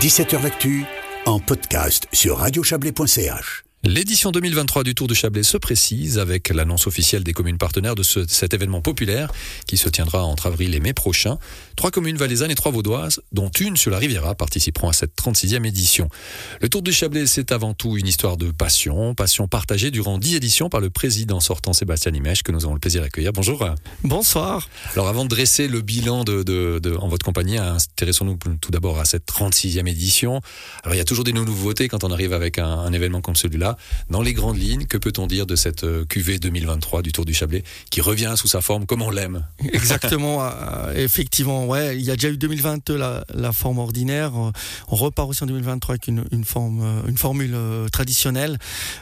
17h L'actu en podcast sur radiochablais.ch. L'édition 2023 du Tour du Chablais se précise avec l'annonce officielle des communes partenaires de ce- cet événement populaire qui se tiendra entre avril et mai prochain. Trois communes valaisannes et trois vaudoises, dont une sur la Riviera, participeront à cette 36e édition. Le Tour du Chablais, c'est avant tout une histoire de passion, passion partagée durant dix éditions par le président sortant Sébastien Imèche que nous avons le plaisir d'accueillir. Bonjour. Bonsoir. Alors avant de dresser le bilan de, de- de- en votre compagnie, intéressons-nous tout d'abord à cette 36e édition. Alors il y a toujours des nouveautés quand on arrive avec un, un événement comme celui-là. Dans les grandes lignes, que peut-on dire de cette euh, QV 2023 du Tour du Chablais qui revient sous sa forme comme on l'aime? Exactement. euh, effectivement, ouais. Il y a déjà eu 2022 la, forme ordinaire. Euh, On repart aussi en 2023 avec une, forme, euh, une formule euh, traditionnelle.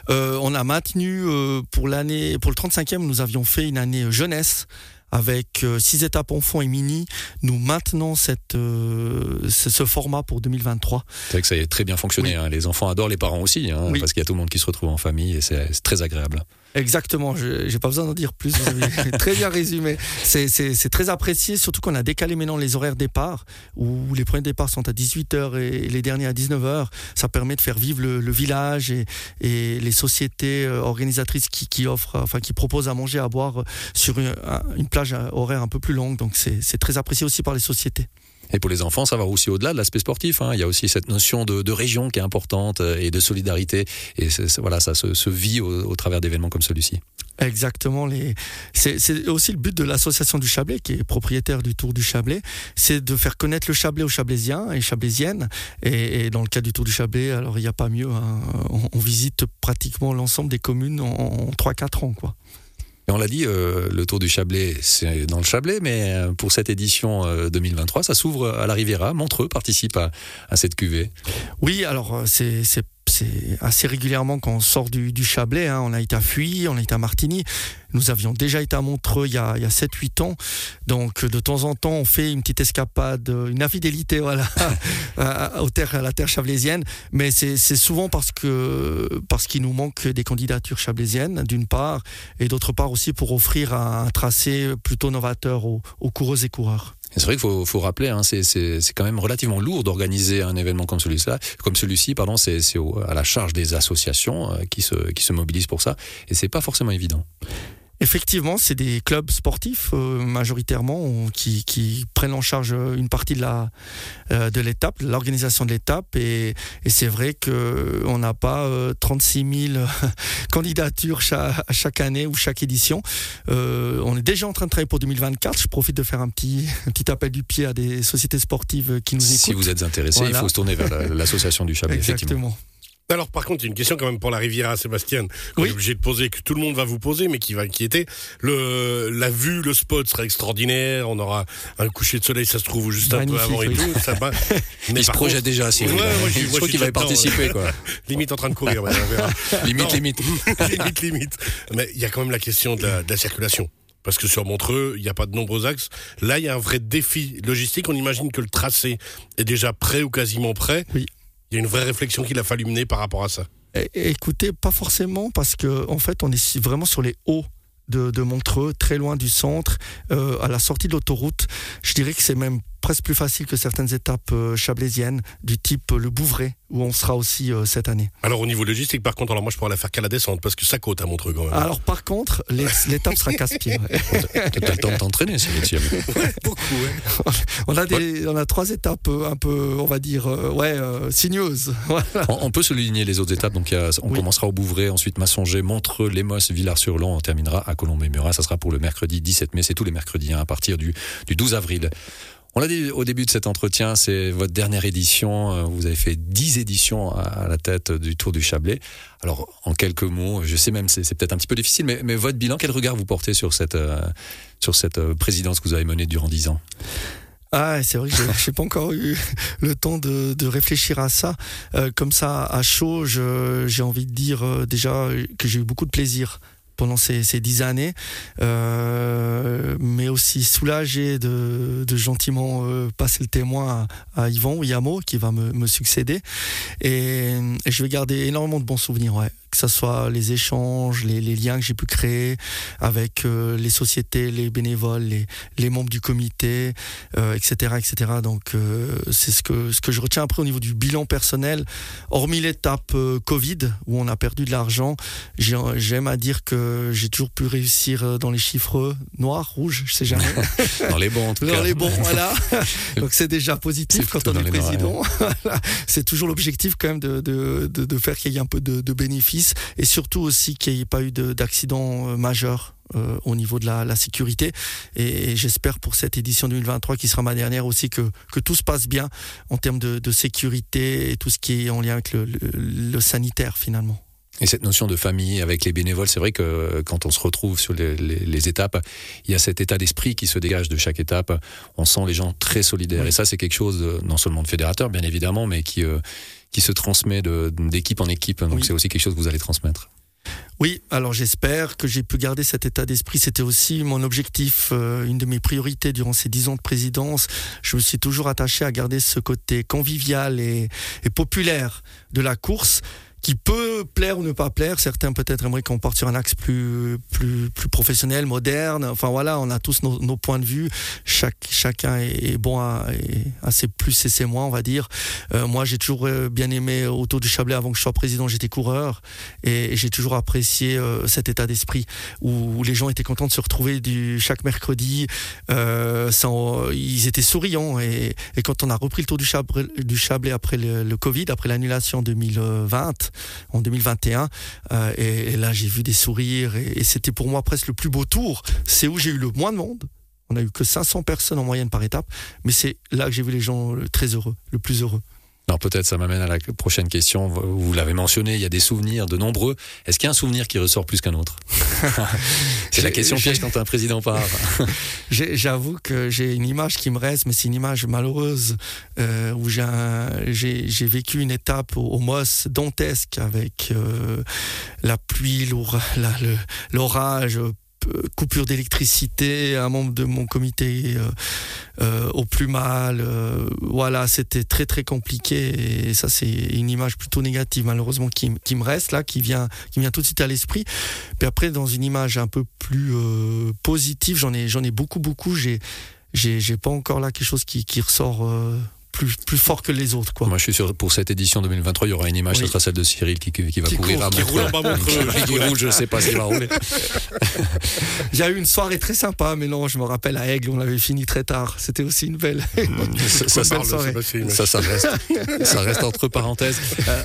Euh, on a maintenu euh, pour l'année, pour le 35e, nous avions fait une année euh, jeunesse. Avec euh, six étapes en fond et mini, nous maintenons cette, euh, ce, format pour 2023. C'est vrai que ça a très bien fonctionné. hein. Les enfants adorent les parents aussi, hein, Oui. parce qu'il y a tout le monde qui se retrouve en famille et c'est très agréable. Exactement, je j'ai pas besoin d'en dire plus, très bien résumé. C'est- très apprécié, surtout qu'on a décalé maintenant les horaires départ, où les premiers départs sont à 18h et les derniers à 19h. Ça permet de faire vivre le, village et, les sociétés euh, organisatrices qui, qui proposent à manger, à boire sur une, un- une plage horaire un peu plus longue. Donc c'est très apprécié aussi par les sociétés. Et pour les enfants, ça va aussi au-delà de l'aspect sportif. hein. Il y a aussi cette notion de, région qui est importante euh, et de solidarité. Et voilà, ça se, vit au, travers d'événements comme celui-ci. Exactement. C'est aussi le but de l'association du Chablais, qui est propriétaire du Tour du Chablais, c'est de faire connaître le Chablais aux Chablaisiens et Chablaisiennes. Et, dans le cas du Tour du Chablais, alors il n'y a pas mieux. hein. On, on visite pratiquement l'ensemble des communes en, en 3-4 ans. Quoi. Et on l'a dit, euh, le Tour du Chablais, c'est dans le Chablais, mais euh, pour cette édition euh, 2023, ça s'ouvre à la Riviera. Montreux participe à, cette cuvée. Oui, alors euh, c'est c'est assez régulièrement quand on sort du, Chablais. hein. On a été à Fuy, on a été à Martigny. Nous avions déjà été à Montreux il y a, il y a 7-8 ans. Donc euh, de temps en temps, on fait une petite escapade, euh, une infidélité à, la terre chablaisienne. Mais c'est souvent parce que parce qu'il nous manque des candidatures chablaisiennes, d'une part, et d'autre part aussi pour offrir un, un tracé plutôt novateur aux, aux coureuses et coureurs. C'est vrai qu'il faut, rappeler, hein, c'est- quand même relativement lourd d'organiser un événement comme celui-ci. Comme celui-ci, pardon, c'est à la charge des associations euh, qui se qui se mobilisent pour ça, et c'est pas forcément évident. Effectivement, c'est des clubs sportifs euh, majoritairement qui, qui prennent en charge euh, une partie de la euh, de l'étape, l'organisation de l'étape, et, et c'est vrai que on n'a pas euh, 36 000 candidatures cha- à chaque année ou chaque édition. Euh, on est déjà en train de travailler pour 2024. Je profite de faire un petit un petit appel du pied à des sociétés sportives qui nous écoutent. Si vous êtes intéressé, Voilà. il faut se tourner vers la- l'association du Chablais, effectivement. Alors par contre, une question quand même pour la Riviera, Sébastien, qu'on Oui. est obligé de poser, que tout le monde va vous poser, mais qui va inquiéter. Le, la vue, le spot sera extraordinaire. On aura un coucher de soleil, ça se trouve juste un peu avant et oui. tout. Ça va. Mais Il se projette contre, déjà, Cyril. Ouais, j'y- je j'y qu'il va participer, quoi. limite en train de courir, ouais, on verra. Limite, Non. limite. limite, limite. Mais il y a quand même la question de la, de la circulation. Parce que sur Montreux, il n'y a pas de nombreux axes. Là, il y a un vrai défi logistique. On imagine que le tracé est déjà prêt ou quasiment prêt. Oui. Il y a une vraie réflexion qu'il a fallu mener par rapport à ça. Écoutez, pas forcément, parce que en fait, on est vraiment sur les hauts de, de Montreux, très loin du centre, euh, à la sortie de l'autoroute. Je dirais que c'est même presque plus facile que certaines étapes euh, chablaisiennes, du type euh, le Bouvray, où on sera aussi euh, cette année. Alors au niveau logistique, par contre, alors moi je pourrais la faire qu'à la descente parce que ça côte à Montreux quand même. Alors par contre, l'étape sera casse-pied. ouais. T'as le temps de t'entraîner, Cyril. si jamais. Beaucoup, ouais. On a des, on a trois étapes un peu, on va dire, euh, ouais, euh, sinueuses. Voilà. On, on peut souligner les autres étapes. Donc, a- on Oui. commencera au Bouvray, ensuite Massonger, Montreux, Lemos, Villars-sur-Long. On terminera à Colombey-Murat. Ça sera pour le mercredi 17 mai. C'est tous les mercredis hein, à partir du, du 12 avril. On l'a dit au début de cet entretien, c'est votre dernière édition. Euh, Vous avez fait 10 éditions à la tête du Tour du Chablais. Alors, en quelques mots, je sais même, c'est peut-être un petit peu difficile, mais, votre bilan, quel regard vous portez sur cette, euh, sur cette euh, présidence que vous avez menée durant 10 ans? Ah, c'est vrai que j'ai- j'ai pas encore eu le temps de, réfléchir à ça. Comme ça, à chaud, je- j'ai envie de dire déjà que j'ai eu beaucoup de plaisir pendant ces, ces dix années, euh, mais aussi soulagé de, gentiment euh, passer le témoin à, Yvan Yamo qui va me, succéder. Et, et je vais garder énormément de bons souvenirs. Que ce soit les échanges, les, les liens que j'ai pu créer avec euh, les sociétés, les bénévoles, les, les membres du comité, euh, etc., etc. Donc euh, c'est ce que ce que je retiens après au niveau du bilan personnel. Hormis l'étape Covid où on a perdu de l'argent, j'ai- j'aime à dire que j'ai toujours pu réussir dans les chiffres noirs, rouges, je sais jamais. Dans les bons, en tout Dans cas. les bons, voilà. Donc c'est déjà positif quand on dans est président. Voilà. c'est toujours l'objectif quand même de, de, de, de faire qu'il y ait un peu de, de bénéfices et surtout aussi qu'il n'y ait pas eu de- d'accident euh, majeur. euh, au niveau de la, la sécurité et, et j'espère pour cette édition 2023 qui sera ma dernière aussi que, que tout se passe bien en termes de, de sécurité et tout ce qui est en lien avec le, le, le sanitaire finalement. Et cette notion de famille avec les bénévoles, c'est vrai que euh, quand on se retrouve sur les, les- les étapes, il y a cet état d'esprit qui se dégage de chaque étape. On sent les gens très solidaires. Oui. Et ça, c'est quelque chose, non seulement de fédérateur, bien évidemment, mais qui, euh, qui se transmet d'équipe en équipe. Donc Oui. c'est aussi quelque chose que vous allez transmettre. Oui, alors j'espère que j'ai pu garder cet état d'esprit. C'était aussi mon objectif, euh, une de mes priorités durant ces dix ans de présidence. Je me suis toujours attaché à garder ce côté convivial et, et populaire de la course qui peut plaire ou ne pas plaire. Certains peut-être aimeraient qu'on parte sur un axe plus, plus, plus professionnel, moderne. Enfin voilà, on a tous nos, nos points de vue. Chaque, chacun est, bon à, à, ses plus et ses moins, on va dire. Euh, moi, j'ai toujours euh, bien aimé autour du Chablais avant que je sois président, j'étais coureur et, j'ai toujours apprécié euh, cet état d'esprit où, où, les gens étaient contents de se retrouver du, chaque mercredi. Euh, sans, ils étaient souriants et, et, quand on a repris le tour du Chablais, du Chablais après le, le Covid, après l'annulation 2020, en 2021. Euh, et, là, j'ai vu des sourires et, et c'était pour moi presque le plus beau tour. C'est où j'ai eu le moins de monde. On a eu que 500 personnes en moyenne par étape, mais c'est là que j'ai vu les gens très heureux, le plus heureux. Alors peut-être ça m'amène à la prochaine question. Vous l'avez mentionné, il y a des souvenirs, de nombreux. Est-ce qu'il y a un souvenir qui ressort plus qu'un autre C'est la question piège quand un président part. J'avoue que j'ai une image qui me reste, mais c'est une image malheureuse euh, où j'ai vécu une étape au, au Moss dantesque avec euh, la pluie, l'orage. Euh, coupure d'électricité, un membre de mon comité euh, euh, au plus mal. voilà, c'était très très compliqué et ça c'est une image plutôt négative malheureusement qui, me reste là, qui vient, qui vient tout de suite à l'esprit. Puis après dans une image un peu plus positive, j'en ai, j'en ai beaucoup beaucoup. J'ai, j'ai, pas encore là quelque chose qui, qui ressort plus, plus fort que les autres quoi. Moi, je suis sûr pour cette édition 2023, il y aura une image, Oui. sera celle de Cyril qui, qui va Qui courir court, à qui roule en bas. Qui, qui roule, je sais pas s'il va rouler. J'ai eu une soirée très sympa, mais non, je me rappelle à Aigle, on avait fini très tard. C'était aussi une belle, Ça, ça, belle soirée. Ça, ça reste, ça reste entre parenthèses. Euh,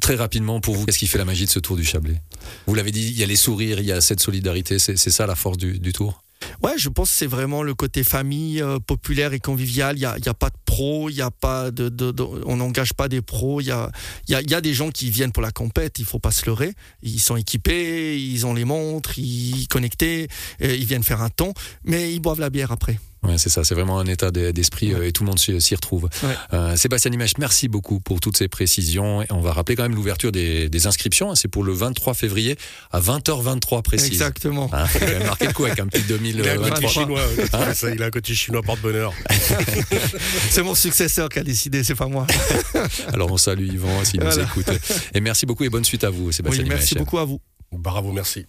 très rapidement, pour vous, qu'est-ce qui fait la magie de ce Tour du Chablais? Vous l'avez dit, il y a les sourires, il y a cette solidarité, c'est c'est ça la force du, du Tour? Ouais, je pense que c'est vraiment le côté famille euh, populaire et convivial. Il n'y a, a pas de pros, y a pas de, de- de- on n'engage pas des pros. Il y a, y, a, y a des gens qui viennent pour la compète, il faut pas se leurrer. Ils sont équipés, ils ont les montres, ils connectés, et ils viennent faire un ton, mais ils boivent la bière après. Ouais, c'est ça, c'est vraiment un état de- d'esprit euh, et tout le monde s'y retrouve. Ouais. Euh, Sébastien Imèche, merci beaucoup pour toutes ces précisions. Et on va rappeler quand même l'ouverture des, des inscriptions. hein, c'est pour le 23 février à 20h23 précise. Exactement. Hein, quand même marquer le coup avec un petit Il a un côté 2023. chinois. c'est ça, il a un côté chinois porte-bonheur. C'est mon successeur qui a décidé, c'est pas moi. Alors on salue Yvan s'il nous écoute. Et merci beaucoup et bonne suite à vous, Sébastien Oui, merci Imèche. beaucoup à vous. Bravo, merci.